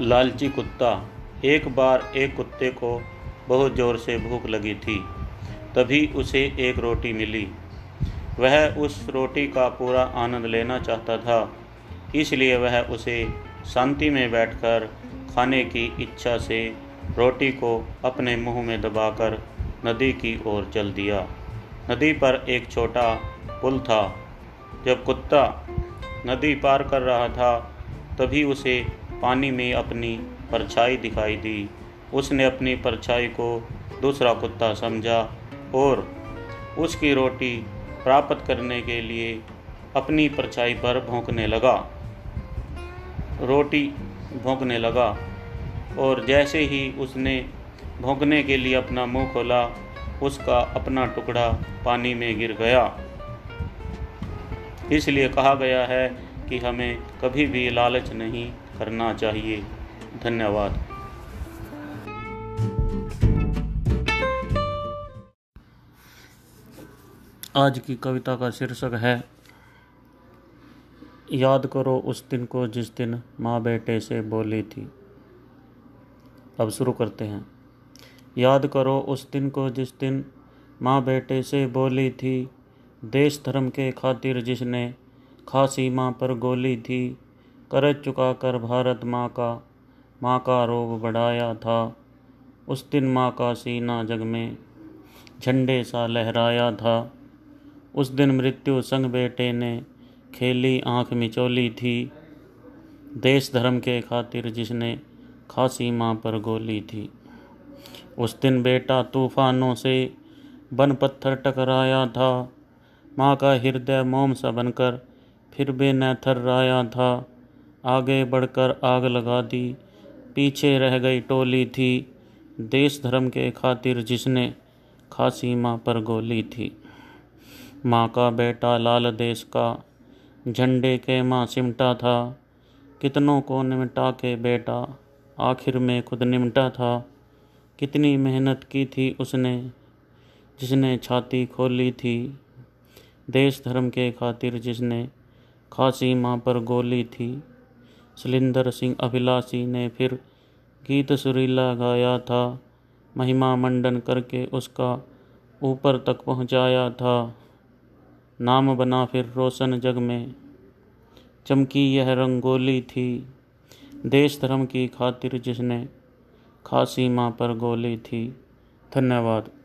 लालची कुत्ता। एक बार एक कुत्ते को बहुत ज़ोर से भूख लगी थी, तभी उसे एक रोटी मिली। वह उस रोटी का पूरा आनंद लेना चाहता था, इसलिए वह उसे शांति में बैठकर खाने की इच्छा से रोटी को अपने मुँह में दबाकर नदी की ओर चल दिया। नदी पर एक छोटा पुल था। जब कुत्ता नदी पार कर रहा था, तभी उसे पानी में अपनी परछाई दिखाई दी। उसने अपनी परछाई को दूसरा कुत्ता समझा और उसकी रोटी प्राप्त करने के लिए अपनी परछाई पर भोंकने लगा। रोटी भोंकने लगा और जैसे ही उसने भोंकने के लिए अपना मुँह खोला, उसका अपना टुकड़ा पानी में गिर गया। इसलिए कहा गया है कि हमें कभी भी लालच नहीं करना चाहिए। धन्यवाद। आज की कविता का शीर्षक है, याद करो उस दिन को जिस दिन माँ बेटे से बोली थी। अब शुरू करते हैं। याद करो उस दिन को जिस दिन माँ बेटे से बोली थी। देश धर्म के खातिर जिसने खासी माँ पर गोली थी। कर चुका कर भारत माँ का माँ का रोग बढ़ाया था। उस दिन माँ का सीना जग में झंडे सा लहराया था। उस दिन मृत्यु संग बेटे ने खेली, आँख मिचोली थी। देश धर्म के खातिर जिसने खासी माँ पर गोली थी। उस दिन बेटा तूफानों से बन पत्थर टकराया था। माँ का हृदय मोम सा बनकर फिर भी न थर्राया था। आगे बढ़कर आग लगा दी। पीछे रह गई टोली थी। देश धर्म के खातिर जिसने खासी माँ पर गोली थी। माँ का बेटा लाल देश का झंडे के माँ सिमटा था। कितनों को निमटा के बेटा आखिर में खुद निमटा था। कितनी मेहनत की थी उसने जिसने छाती खोली थी। देश धर्म के खातिर जिसने खासी माँ पर गोली थी। शैलेंद्र सिंह अभिलाषी ने फिर गीत सुरीला गाया था। महिमा मंडन करके उसका ऊपर तक पहुँचाया था। नाम बना फिर रोशन जग में। चमकी यह रंगोली थी। देश धर्म की खातिर जिसने खासी माँ पर गोली थी। धन्यवाद।